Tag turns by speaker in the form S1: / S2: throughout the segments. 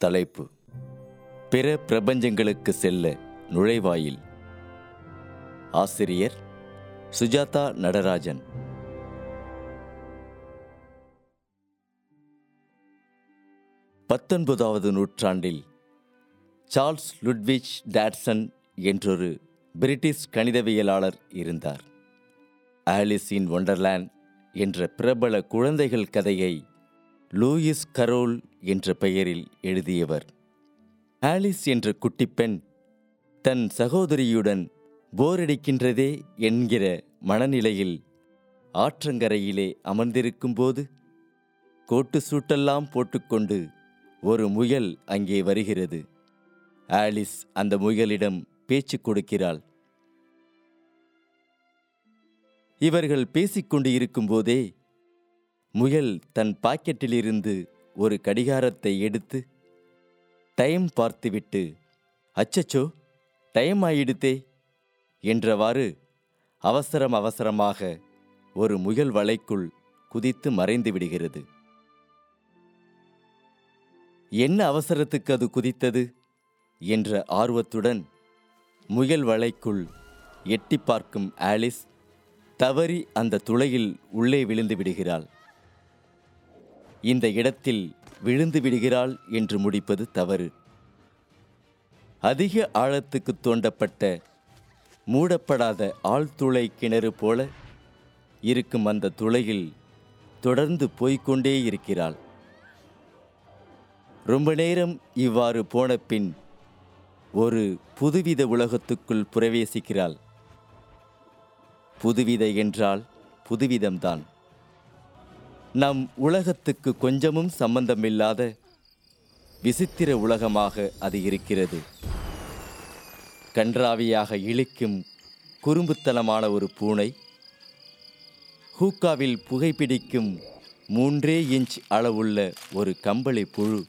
S1: தலைப்பு. பிற பிரபஞ்சங்களுக்கு செல்ல நுழைவாயில். ஆசிரியர் சுஜாதா நடராஜன். பத்தொன்பதாவது நூற்றாண்டில் சார்ல்ஸ் லுட்விச் டாட்சன் என்றொரு பிரிட்டிஷ் கணிதவியலாளர் இருந்தார். ஆலிஸ் இன் ஒண்டர்லேண்ட் என்ற பிரபல குழந்தைகள் கதையை லூயிஸ் கரோல் என்ற பெயரில் எழுதியவர். ஆலிஸ் என்ற குட்டிப்பெண் தன் சகோதரியுடன் போரடிக்கின்றதே என்கிற மனநிலையில் ஆற்றங்கரையிலே அமர்ந்திருக்கும்போது கோட்டு சூட்டெல்லாம் போட்டுக்கொண்டு ஒரு முயல் அங்கே வருகிறது. ஆலிஸ் அந்த முயலிடம் பேச்சு கொடுக்கிறாள். இவர்கள் பேசிக்கொண்டு இருக்கும்போதே முயல் தன் பாக்கெட்டிலிருந்து ஒரு கடிகாரத்தை எடுத்து டைம் பார்த்துவிட்டு அச்சச்சோ டைம் ஆயிடுத்தே என்றவாறு அவசரம் அவசரமாக ஒரு முயல் வலைக்குள் குதித்து மறைந்து விடுகிறது. என்ன அவசரத்துக்கு அது குதித்தது? என்ற ஆர்வத்துடன் முயல் வலைக்குள் எட்டி பார்க்கும் ஆலிஸ் தவறி அந்த துளையில் உள்ளே விழுந்து விடுகிறாள். இந்த இடத்தில் விழுந்து விடுகிறாள் என்று முடிப்பது தவறு. அதிக ஆழத்துக்கு தோண்டப்பட்ட மூடப்படாத ஆழ்துளை கிணறு போல இருக்கும் அந்த துளையில் தொடர்ந்து போய்கொண்டே இருக்கிறாள். ரொம்ப நேரம் இவ்வாறு போன பின் ஒரு புதுவித உலகத்துக்குள் பிரவேசிக்கிறாள். புதுவித என்றால் புதுவிதம்தான். நம் உலகத்துக்கு கொஞ்சமும் சம்பந்தமில்லாத விசித்திர உலகமாக அது இருக்கிறது. கன்றாவியாக இழிக்கும் குறும்புத்தனமான ஒரு பூனை ஹூக்காவில் புகைப்பிடிக்கும் மூன்றே இன்ச் அளவுள்ள ஒரு கம்பளி புழு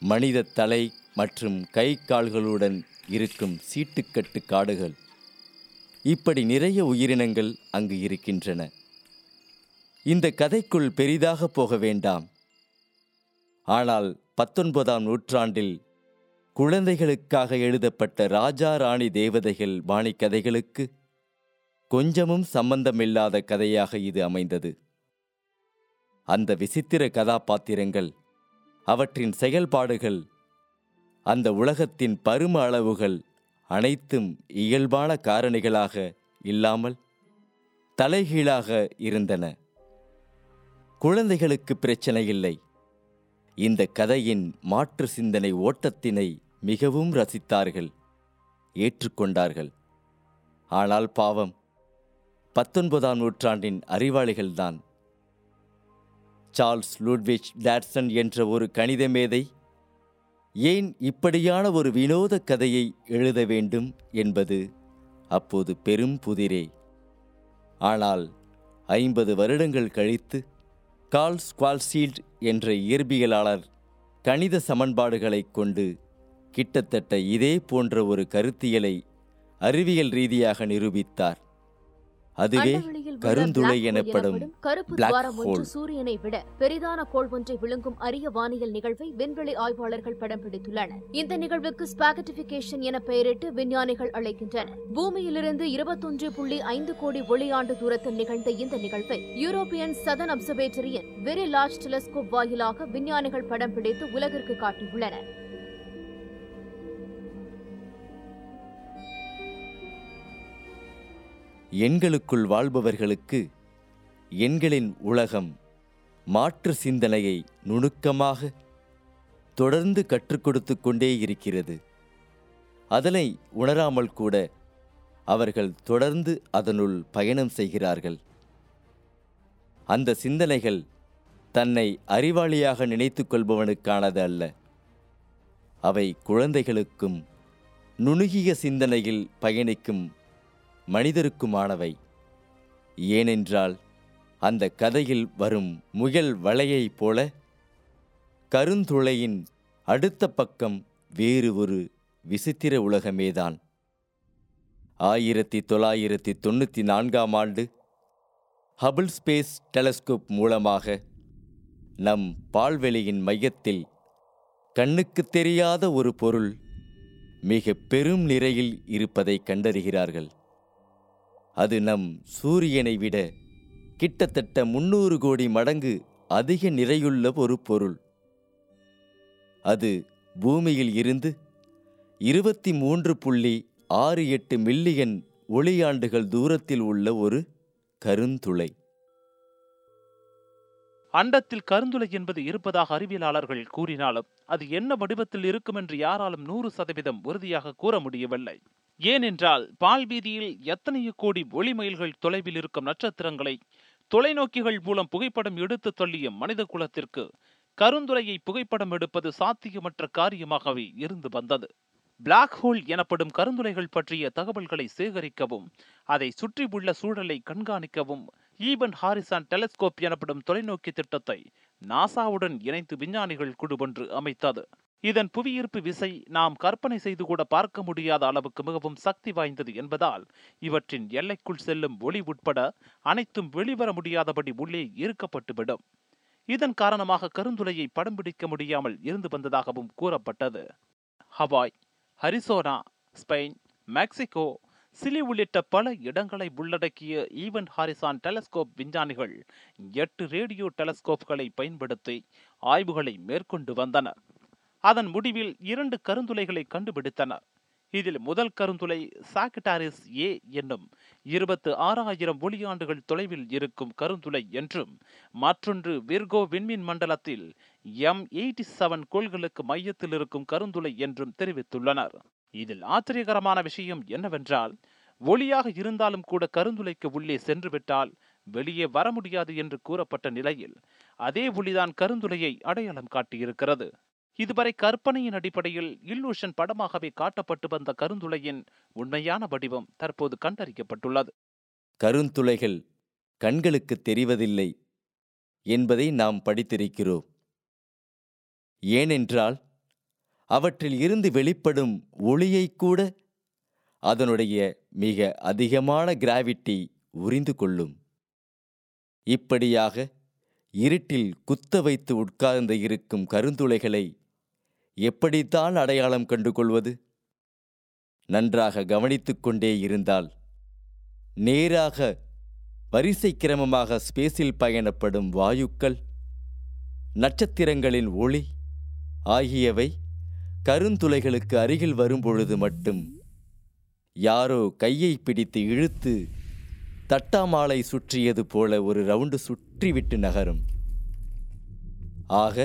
S1: மனித தலை மற்றும் கை கால்களுடன் இருக்கும் சீட்டுக்கட்டு காடுகள். இப்படி நிறைய உயிரினங்கள் அங்கு இருக்கின்றன. இந்த கதைக்குள் பெரிதாக போக வேண்டாம். ஆனால் பத்தொன்பதாம் நூற்றாண்டில் குழந்தைகளுக்காக எழுதப்பட்ட ராஜா ராணி தேவதைகள் வாணி கதைகளுக்கு கொஞ்சமும் சம்பந்தமில்லாத கதையாக இது அமைந்தது. அந்த விசித்திர கதாபாத்திரங்கள் அவற்றின் செயல்பாடுகள் அந்த உலகத்தின் பரும அளவுகள் அனைத்தும் இயல்பான காரணிகளாக இல்லாமல் தலைகீழாக இருந்தன. குழந்தைகளுக்கு பிரச்சனை இல்லை. இந்த கதையின் மாற்று சிந்தனை ஓட்டத்தினை மிகவும் ரசித்தார்கள். ஏற்றுக்கொண்டார்கள். ஆனால் பாவம் பத்தொன்பதாம் நூற்றாண்டின் அறிவாளிகள்தான். சார்ல்ஸ் லூட்விச் டாட்சன் என்ற ஒரு கணித மேதை ஏன் இப்படியான ஒரு வினோத கதையை எழுத வேண்டும் என்பது அப்போது பெரும் புதிரே. ஆனால் ஐம்பது வருடங்கள் கழித்து கார்ல் ஸ்குவால்சீல்ட் என்ற இயற்பியலாளர் கணித சமன்பாடுகளைக் கொண்டு கிட்டத்தட்ட இதே போன்ற ஒரு கருத்தியலை அறிவியல் ரீதியாக நிரூபித்தார். அதுவே கருந்துளை எனப்படும்
S2: துவாரம் ஒன்று. சூரியனை விட பெரிதான கோள் ஒன்றை விழுங்கும் அரிய வானியல் நிகழ்வை விண்வெளி ஆய்வாளர்கள் படம் பிடித்துள்ளனர். இந்த நிகழ்வுக்கு ஸ்பாகட்டிபிகேஷன் என பெயரிட்டு விஞ்ஞானிகள் அழைக்கின்றனர். பூமியிலிருந்து இருபத்தொன்று புள்ளி ஐந்து கோடி ஒளியாண்டு தூரத்தில் நிகழ்ந்த இந்த நிகழ்வை யூரோப்பியன் சதன் அப்சர்வேட்டரியின் வெரி லார்ஜ் டெலஸ்கோப் வாயிலாக விஞ்ஞானிகள் படம் பிடித்து உலகிற்கு காட்டியுள்ளனர்.
S1: எண்களுக்குள் வாழ்பவர்களுக்கு எண்களின் உலகம் மாற்று சிந்தனையை நுணுக்கமாக தொடர்ந்து கற்றுக் கொடுத்து கொண்டே இருக்கிறது. அதனை உணராமல் கூட அவர்கள் தொடர்ந்து அதனுள் பயணம் செய்கிறார்கள். அந்த சிந்தனைகள் தன்னை அறிவாளியாக நினைத்து கொள்பவனுக்கானது அல்ல. அவை குழந்தைகளுக்கும் நுணுகிய சிந்தனையில் பயணிக்கும் மனிதருக்குமானவை. ஏனென்றால் அந்த கதையில் வரும் முயல் வலையைப் போல கருந்துளையின் அடுத்த பக்கம் வேறு ஒரு விசித்திர உலகமேதான். ஆயிரத்தி தொள்ளாயிரத்தி தொண்ணூற்றி நான்காம் ஆண்டு ஹபிள் ஸ்பேஸ் டெலஸ்கோப் மூலமாக நம் பால்வெளியின் மையத்தில் கண்ணுக்கு தெரியாத ஒரு பொருள் மிக பெரும் நிறையில் இருப்பதை கண்டறிகிறார்கள். அது நம் சூரியனை விட கிட்டத்தட்ட முன்னூறு கோடி மடங்கு அதிக நிறையுள்ள ஒரு பொருள் அது பூமியில் இருந்து இருபத்தி மூன்று புள்ளி ஆறு எட்டு மில்லியன் ஒளியாண்டுகள் தூரத்தில் உள்ள ஒரு கருந்துளை.
S3: அண்டத்தில் கருந்துளை என்பது இருப்பதாக அறிவியலாளர்கள் கூறினாலும் அது என்ன வடிவத்தில் இருக்கும் என்று யாராலும் நூறு சதவீதம் உறுதியாக கூற முடியவில்லை. ஏனென்றால் பால்வீதியில் எத்தனையோ கோடி ஒளிமைல்கள் தொலைவில் இருக்கும் நட்சத்திரங்களை தொலைநோக்கிகள் மூலம் புகைப்படம் எடுத்து தள்ளிய மனித குலத்திற்கு கருந்துரையை புகைப்படம் எடுப்பது சாத்தியமற்ற காரியமாகவே இருந்து வந்தது. பிளாக் ஹோல் எனப்படும் கருந்துரைகள் பற்றிய தகவல்களை சேகரிக்கவும் அதை சுற்றியுள்ள சூழலை கண்காணிக்கவும் ஈபன் ஹாரிசான் டெலஸ்கோப் எனப்படும் தொலைநோக்கி திட்டத்தை நாசாவுடன் இணைந்து விஞ்ஞானிகள் குழு ஒன்று அமைத்தது. இதன் புவியீர்ப்பு விசை நாம் கற்பனை செய்து கூட பார்க்க முடியாத அளவுக்கு மிகவும் சக்தி வாய்ந்தது என்பதால் இவற்றின் எல்லைக்குள் செல்லும் ஒளி உட்பட அனைத்தும் வெளிவர முடியாதபடி உள்ளே இருக்கப்பட்டுவிடும் இதன் காரணமாக கருந்துளையை படம் பிடிக்க முடியாமல் இருந்து வந்ததாகவும் கூறப்பட்டது. Hawaii Arizona Spain Mexico Chile உள்ளிட்ட பல இடங்களை உள்ளடக்கிய ஈவன் ஹாரிசான் டெலஸ்கோப் விஞ்ஞானிகள் எட்டு ரேடியோ டெலஸ்கோப்களை பயன்படுத்தி ஆய்வுகளை மேற்கொண்டு வந்தனர். அதன் முடிவில் இரண்டு கருந்துளைகளை கண்டுபிடித்தனர். இதில் முதல் கருந்துளை சாக்டாரிஸ் ஏ என்னும் இருபத்து ஆறாயிரம் ஒளியாண்டுகள் தொலைவில் இருக்கும் கருந்துளை என்றும் மற்றொன்று விர்கோ விண்மீன் மண்டலத்தில் எம் எயிட்டி செவன் கோள்களுக்கு மையத்தில் இருக்கும் கருந்துளை என்றும் தெரிவித்துள்ளனர். இதில் ஆச்சரியகரமான விஷயம் என்னவென்றால் ஒளியாக இருந்தாலும் கூட கருந்துளைக்கு உள்ளே சென்றுவிட்டால் வெளியே வர முடியாது என்று கூறப்பட்ட நிலையில் அதே ஒளிதான் கருந்துளையை அடையாளம் காட்டியிருக்கிறது. இதுவரை கற்பனையின் அடிப்படையில் இல்லூஷன் படமாகவே காட்டப்பட்டு வந்த கருந்துளையின் உண்மையான வடிவம் தற்போது கண்டறியப்பட்டுள்ளது.
S1: கருந்துளைகள் கண்களுக்கு தெரிவதில்லை என்பதை நாம் படித்திருக்கிறோம். ஏனென்றால் அவற்றில் இருந்து வெளிப்படும் ஒளியை கூட அதனுடைய மிக அதிகமான கிராவிட்டி உறிந்து கொள்ளும். இப்படியாக இருட்டில் குத்த வைத்து உட்கார்ந்து இருக்கும் கருந்துளைகளை எப்படித்தான் அடையாளம் கண்டு கொள்வது நன்றாக கவனித்துக்கொண்டே இருந்தால் நேராக வரிசை கிரமமாக ஸ்பேஸில் பயணப்படும் வாயுக்கள் நட்சத்திரங்களின் ஒளி ஆகியவை கருந்துளைகளுக்கு அருகில் வரும்பொழுது மட்டும் யாரோ கையை பிடித்து இழுத்து தட்டாமாலை சுற்றியது போல ஒரு ரவுண்டு சுற்றிவிட்டு நகரும். ஆக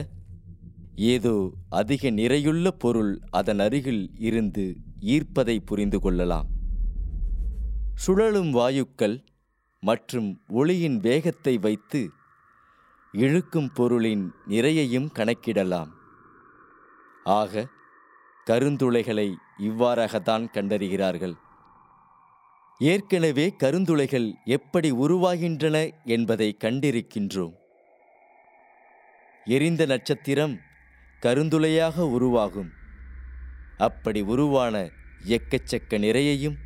S1: ஏதோ அதிக நிறையுள்ள பொருள் அதன் அருகில் இருந்து ஈர்ப்பதை புரிந்து கொள்ளலாம். சுழலும் வாயுக்கள் மற்றும் ஒளியின் வேகத்தை வைத்து இழுக்கும் பொருளின் நிறையையும் கணக்கிடலாம். ஆக கருந்துளைகளை இவ்வாறாகத்தான் கண்டறிகிறார்கள். ஏற்கனவே கருந்துளைகள் எப்படி உருவாகின்றன என்பதை கண்டிருக்கின்றோம். எரிந்த நட்சத்திரம் கருந்துளையாக உருவாகும். அப்படி உருவான எக்கச்சக்க நிறையையும்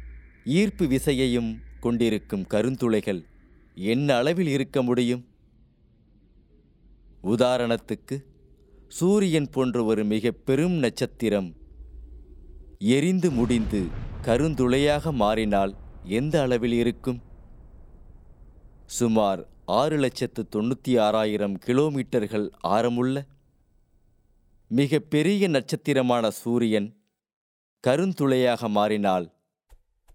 S1: ஈர்ப்பு விசையையும் கொண்டிருக்கும் கருந்துளைகள் என்ன அளவில் இருக்க முடியும்? உதாரணத்துக்கு சூரியன் போன்ற ஒரு மிக பெரும் நட்சத்திரம் எரிந்து முடிந்து கருந்துளையாக மாறினால் எந்த அளவில் இருக்கும்? சுமார் ஆறு லட்சத்து தொண்ணூற்றி ஆறாயிரம் கிலோமீட்டர்கள் ஆரமுள்ள மிக பெரிய நட்சத்திரமான சூரியன் கருந்துளையாக மாறினால்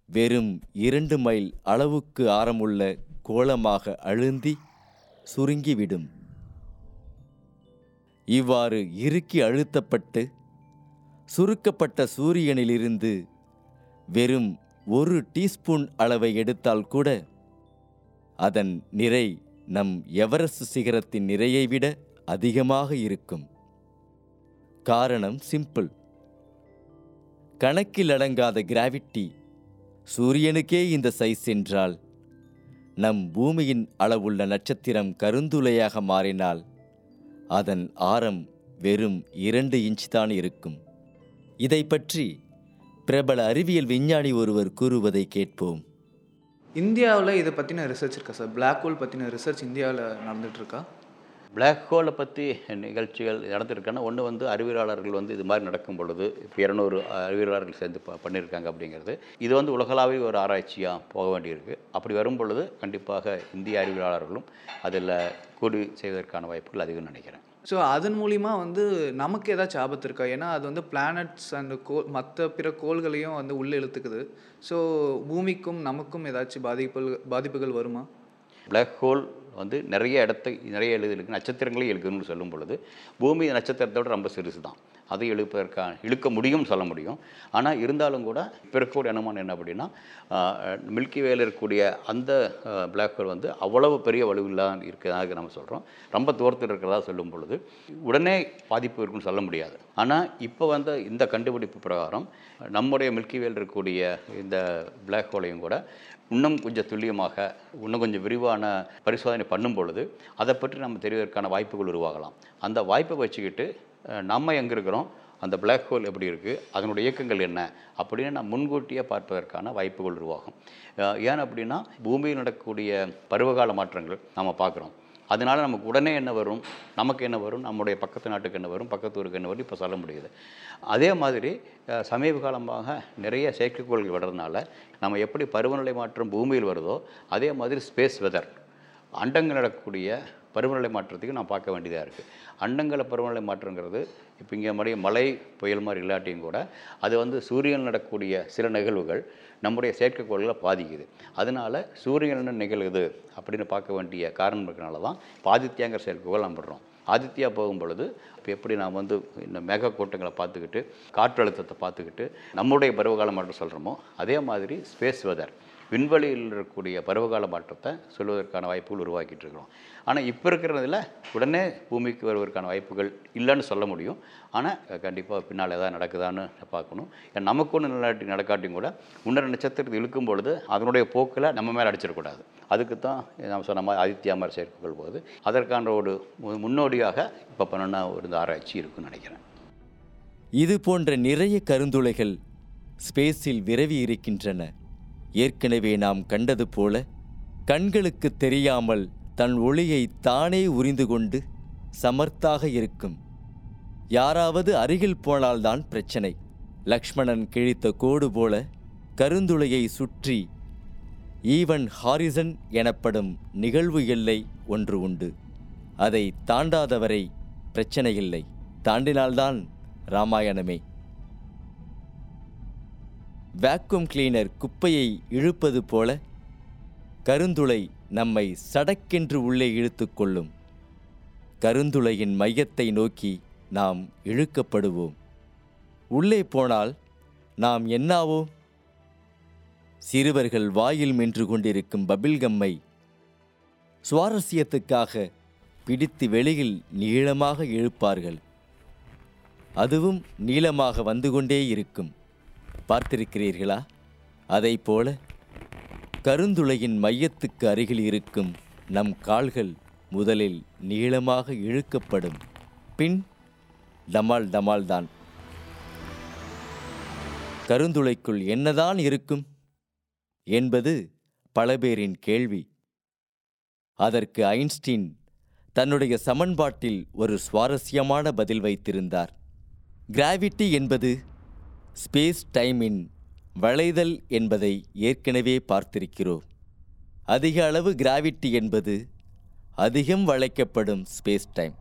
S1: வெறும் இரண்டு மைல் அளவுக்கு ஆரமுள்ள கோலமாக அழுந்தி சுருங்கிவிடும். இவ்வாறு இறுக்கி அழுத்தப்பட்டு சுருக்கப்பட்ட சூரியனிலிருந்து வெறும் ஒரு டீஸ்பூன் அளவை எடுத்தால் கூட அதன் நிறை நம் எவரெஸ்ட் சிகரத்தின் நிறையை விட அதிகமாக இருக்கும். காரணம் சிம்பிள். கணக்கில் அடங்காத கிராவிட்டி சூரியனுக்கே இந்த சைஸ் என்றால் நம் பூமியின் அளவுள்ள நட்சத்திரம் கருந்துளையாக மாறினால் அதன் ஆரம் வெறும் இரண்டு இன்ச் தான் இருக்கும். இதை பற்றி பிரபல அறிவியல் விஞ்ஞானி ஒருவர் கூறுவதை கேட்போம்.
S4: இந்தியாவில் இதை பற்றின ரிசர்ச் இருக்கா சார் பிளாக் ஹோல் பற்றின ரிசர்ச் இந்தியாவில் நடந்துகிட்ருக்கா பிளாக் ஹோலை பற்றி நிகழ்ச்சிகள் நடந்திருக்கான ஒன்று வந்து அறிவியலாளர்கள் வந்து இது மாதிரி நடக்கும் பொழுது இப்போ இரநூறு அறிவியலாளர்கள் சேர்ந்து ப பண்ணியிருக்காங்க அப்படிங்கிறது. இது வந்து உலகளாவிய ஒரு ஆராய்ச்சியாக போக வேண்டியிருக்கு. அப்படி வரும் பொழுது கண்டிப்பாக இந்திய அறிவியலாளர்களும் அதில் கூடி செய்வதற்கான வாய்ப்புகள் அதிகம் நினைக்கிறேன்.
S5: ஸோ அதன் மூலிமா வந்து நமக்கு ஏதாச்சும் ஆபத்து இருக்கா? ஏன்னா அது வந்து பிளானட்ஸ் அண்ட் கோல் மற்ற பிற கோள்களையும் வந்து உள்ளே இழுத்துக்குது. ஸோ பூமிக்கும் நமக்கும் ஏதாச்சும் பாதிப்புகள் பாதிப்புகள் வருமா?
S4: பிளாக் ஹோல் வந்து நிறைய இடத்தை நிறைய எழுதிருக்கு நட்சத்திரங்களே எழுதுன்னு சொல்லும் பொழுது பூமி நட்சத்திரத்தோட ரொம்ப சிறுசு தான். அதை இழுப்பதற்கான இழுக்க முடியும்னு சொல்ல முடியும். ஆனால் இருந்தாலும் கூட இப்போ இருக்கக்கூடிய அனுமானம் என்ன அப்படின்னா மில்கி வேல இருக்கக்கூடிய அந்த பிளாக் ஹோல் வந்து அவ்வளவு பெரிய வலுவில்லாம் இருக்கிறதாக நம்ம சொல்கிறோம் ரொம்ப தூரத்தில் இருக்கிறதா சொல்லும் பொழுது உடனே பாதிப்பு இருக்குன்னு சொல்ல முடியாது. ஆனால் இப்போ வந்த இந்த கண்டுபிடிப்பு பிரகாரம் நம்முடைய மில்கி வேல் இருக்கக்கூடிய இந்த பிளாக் ஹோலையும் கூட இன்னும் கொஞ்சம் துல்லியமாக இன்னும் கொஞ்சம் விரிவான பரிசோதனை பண்ணும் பொழுது அதை பற்றி நம்ம தெரிவதற்கான வாய்ப்புகள் உருவாகலாம். அந்த வாய்ப்பை வச்சுக்கிட்டு நம்ம எங்கே இருக்கிறோம்? அந்த பிளாக் ஹோல் எப்படி இருக்குது அதனுடைய இயக்கங்கள் என்ன? அப்படின்னு நான் முன்கூட்டியே பார்ப்பதற்கான வாய்ப்புகள் உருவாகும். ஏன் அப்படின்னா பூமியில் நடக்கக்கூடிய பருவகால மாற்றங்கள் நம்ம பார்க்குறோம். அதனால் நமக்கு உடனே என்ன வரும்? நமக்கு என்ன வரும்? நம்முடைய பக்கத்து நாட்டுக்கு என்ன வரும்? பக்கத்து ஊருக்கு என்ன வரும்? இப்போ சொல்ல முடியுது. அதே மாதிரி சமீப காலமாக நிறைய செயற்கைக்கோள்கள் வர்றதுனால நம்ம எப்படி பருவநிலை மாற்றம் பூமியில் வருதோ அதே மாதிரி ஸ்பேஸ் வெதர் அண்டங்கள் நடக்கக்கூடிய பருவநிலை மாற்றத்துக்கு நான் பார்க்க வேண்டியதாக இருக்குது அண்டங்கள பருவநிலை மாற்றங்கிறது இப்போ இங்கே மாதிரி மழை புயல் மாதிரி இல்லாட்டியும் கூட அது வந்து சூரியன் நடக்கூடிய சில நிகழ்வுகள் நம்முடைய செயற்கைக்கோள்களை பாதிக்குது. அதனால சூரியன் என்ன நிகழுது அப்படின்னு பார்க்க வேண்டிய காரணம் இருக்கிறனால தான் பாதித்யாங்கிற செயற்கைக்கோள் நம்ம படுறோம். ஆதித்யா போகும் பொழுது இப்போ எப்படி நாம் வந்து இந்த மேக கூட்டங்களை பார்த்துக்கிட்டு காற்றழுத்தத்தை பார்த்துக்கிட்டு நம்முடைய பருவகால மாற்றம் சொல்கிறோமோ அதே மாதிரி ஸ்பேஸ் வெதர். விண்வெளியில் இருக்கக்கூடிய பருவகால மாற்றத்தை சொல்வதற்கான வாய்ப்புகள் உருவாக்கிட்டு இருக்கிறோம். ஆனால் இப்போ இருக்கிறதில் உடனே பூமிக்கு வருவதற்கான வாய்ப்புகள் இல்லைன்னு சொல்ல முடியும். ஆனால் கண்டிப்பாக பின்னால் எதாவது நடக்குதான்னு பார்க்கணும். ஏன்னா நமக்கு ஒன்று நிலநாட்டி நடக்காட்டியும் கூட முன்னர் நட்சத்திரத்தை இழுக்கும் பொழுது அதனுடைய போக்கில் நம்ம மேலே அடிச்சிடக்கூடாது. அதுக்கு தான் நம்ம சொன்ன மாதிரி ஆதித்யா மாதிரி சேர்க்கொள் போது அதற்கான ஒரு மு- முன்னோடியாக இப்போ பண்ணனா ஒரு இந்த ஆராய்ச்சி இருக்குன்னு நினைக்கிறேன்.
S1: இது போன்ற நிறைய கருந்துளைகள் ஸ்பேஸில் விரவி இருக்கின்றன. ஏற்கனவே நாம் கண்டது போல கண்களுக்கு தெரியாமல் தன் ஒளியை தானே உறிந்து கொண்டு சமர்த்தாக இருக்கும். யாராவது அருகில் போனால்தான் பிரச்சனை. லக்ஷ்மணன் கிழித்த கோடு போல கருந்துளையை சுற்றி ஈவன் ஹாரிசன் எனப்படும் நிகழ்வு எல்லை ஒன்று உண்டு. அதை தாண்டாதவரை பிரச்சனை இல்லை. தாண்டினால்தான் ராமாயணமே. வேக்யூம் கிளீனர் குப்பையை இழுப்பது போல கருந்துளை நம்மை சடக்கென்று உள்ளே இழுத்து கொள்ளும். கருந்துளையின் மையத்தை நோக்கி நாம் இழுக்கப்படுவோம். உள்ளே போனால் நாம் என்னாவோ? சிறுவர்கள் வாயில் மென்று கொண்டிருக்கும் பபில்கம்மை சுவாரஸ்யத்துக்காக பிடித்து வெளியில் நீளமாக இழுப்பார்கள். அதுவும் நீளமாக வந்து கொண்டே இருக்கும். பார்த்திருக்கிறீர்களா? அதைப் போல கருந்துளையின் மையத்துக்கு அருகில் இருக்கும் நம் கால்கள் முதலில் நீளமாக இழுக்கப்படும். பின் டமால் டமால் தான். கருந்துளைக்குள் என்னதான் இருக்கும்? என்பது பல பேரின் கேள்வி. அதற்கு ஐன்ஸ்டீன் தன்னுடைய சமன்பாட்டில் ஒரு சுவாரஸ்யமான பதில் வைத்திருந்தார். கிராவிட்டி என்பது ஸ்பேஸ் டைமின் வளைதல் என்பதை ஏற்கனவே பார்த்திருக்கிறோம். அதிக அளவு கிராவிட்டி என்பது அதிகம் வளைக்கப்படும் ஸ்பேஸ் டைம்.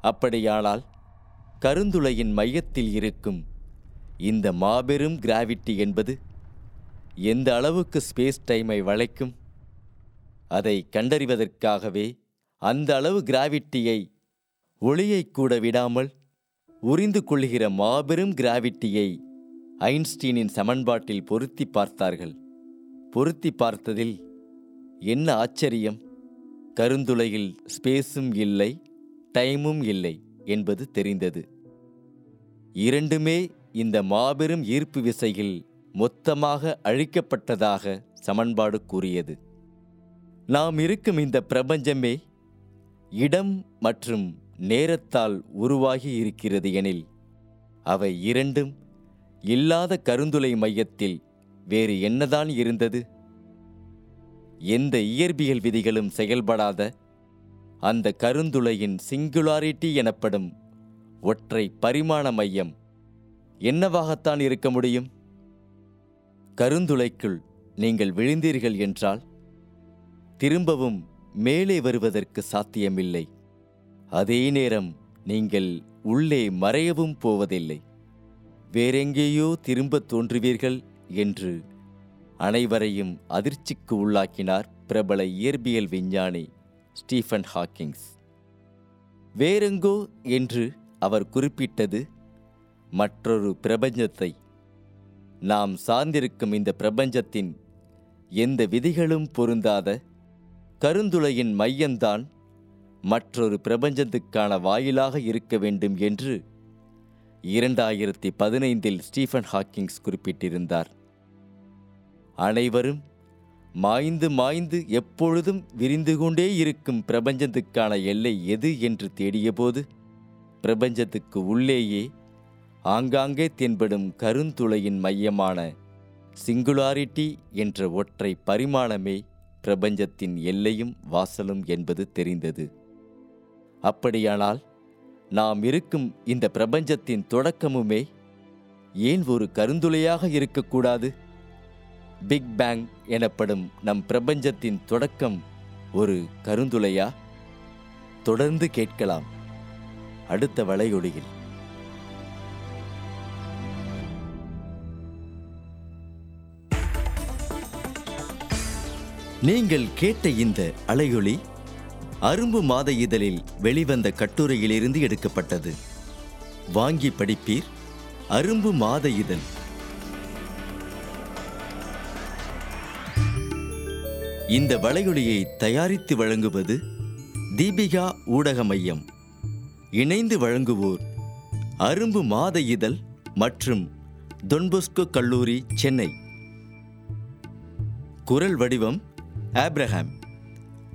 S1: அப்படியானால் கருந்துளையின் மையத்தில் இருக்கும் இந்த மாபெரும் கிராவிட்டி என்பது எந்த அளவுக்கு ஸ்பேஸ் டைமை வளைக்கும்? அதை கண்டறிவதற்காகவே அந்த அளவு கிராவிட்டியை ஒளியை கூட விடாமல் உறிந்து கொள்கிற மாபெரும் கிராவிட்டியை ஐன்ஸ்டீனின் சமன்பாட்டில் பொருத்தி பார்த்தார்கள். பொருத்தி பார்த்ததில் என்ன ஆச்சரியம்? கருந்துளையில் ஸ்பேஸும் இல்லை டைமும் இல்லை என்பது தெரிந்தது. இரண்டுமே இந்த மாபெரும் ஈர்ப்பு விசையில் மொத்தமாக அழிக்கப்பட்டதாக சமன்பாடு கூறியது. நாம் இருக்கும் இந்த பிரபஞ்சமே இடம் மற்றும் நேரத்தால் உருவாகி இருக்கிறது எனில் அவை இரண்டும் இல்லாத கருந்துளை மையத்தில் வேறு என்னதான் இருந்தது? எந்த இயற்பியல் விதிகளும் செயல்படாத அந்த கருந்துளையின் சிங்குலாரிட்டி எனப்படும் ஒற்றை பரிமாண மையம் என்னவாகத்தான் இருக்க முடியும்? கருந்துளைக்குள் நீங்கள் விழுந்தீர்கள் என்றால் திரும்பவும் மேலே வருவதற்கு சாத்தியமில்லை. அதே நேரம் நீங்கள் உள்ளே மறையவும் போவதில்லை. வேறெங்கேயோ திரும்பத் தோன்றுவீர்கள் என்று அனைவரையும் அதிர்ச்சிக்கு உள்ளாக்கினார் பிரபல இயற்பியல் விஞ்ஞானி ஸ்டீஃபன் ஹாக்கிங்ஸ். வேறெங்கோ என்று அவர் குறிப்பிட்டது மற்றொரு பிரபஞ்சத்தை. நாம் சார்ந்திருக்கும் இந்த பிரபஞ்சத்தின் எந்த விதிகளும் பொருந்தாத கருந்துளையின் மையம்தான் மற்றொரு பிரபஞ்சத்துக்கான வாயிலாக இருக்க வேண்டும் என்று இரண்டாயிரத்தி பதினைந்தில் ஸ்டீஃபன் ஹாக்கிங்ஸ் குறிப்பிட்டிருந்தார். அனைவரும் மாய்ந்து மாய்ந்து எப்பொழுதும் விரிந்து கொண்டே இருக்கும் பிரபஞ்சத்துக்கான எல்லை எது என்று தேடியபோது பிரபஞ்சத்துக்கு உள்ளேயே ஆங்காங்கே தென்படும் கருந்துளையின் மையமான சிங்குலாரிட்டி என்ற ஒற்றை பரிமாணமே பிரபஞ்சத்தின் எல்லையும் வாசலும் என்பது தெரிந்தது. அப்படியானால் நாம் இருக்கும் இந்த பிரபஞ்சத்தின் தொடக்கமுமே ஏன் ஒரு கருந்துளையாக இருக்கக்கூடாது? பிக் பேங் எனப்படும் நம் பிரபஞ்சத்தின் தொடக்கம் ஒரு கருந்துளையா? தொடர்ந்து கேட்கலாம். அடுத்த வளையொலியில் நீங்கள் கேட்ட இந்த அலையொளி அரும்பு மாத இதழில் வெளிவந்த கட்டுரையிலிருந்து எடுக்கப்பட்டது. வாங்கி படிப்பீர் அரும்பு மாத இதழ். இந்த வலையொலியை தயாரித்து வழங்குவது தீபிகா ஊடக மையம். இணைந்து வழங்குவோர் அரும்பு மாத இதழ் மற்றும் தொன்பொஸ்கோ கல்லூரி சென்னை. குரல் வடிவம் ஆப்ரஹாம்.